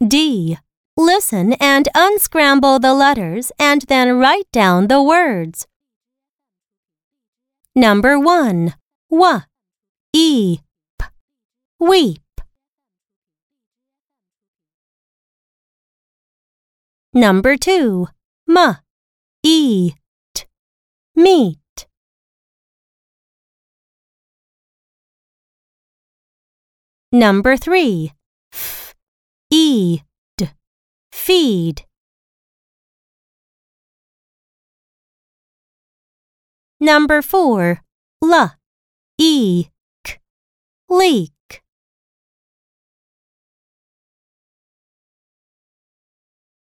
D. Listen and unscramble the letters and then write down the words. Number 1. W. E. P. Weep. Number 2. M. E. T. Meet. Number 3. F. E. D. Feed. Number 4. L. E. K. Leak.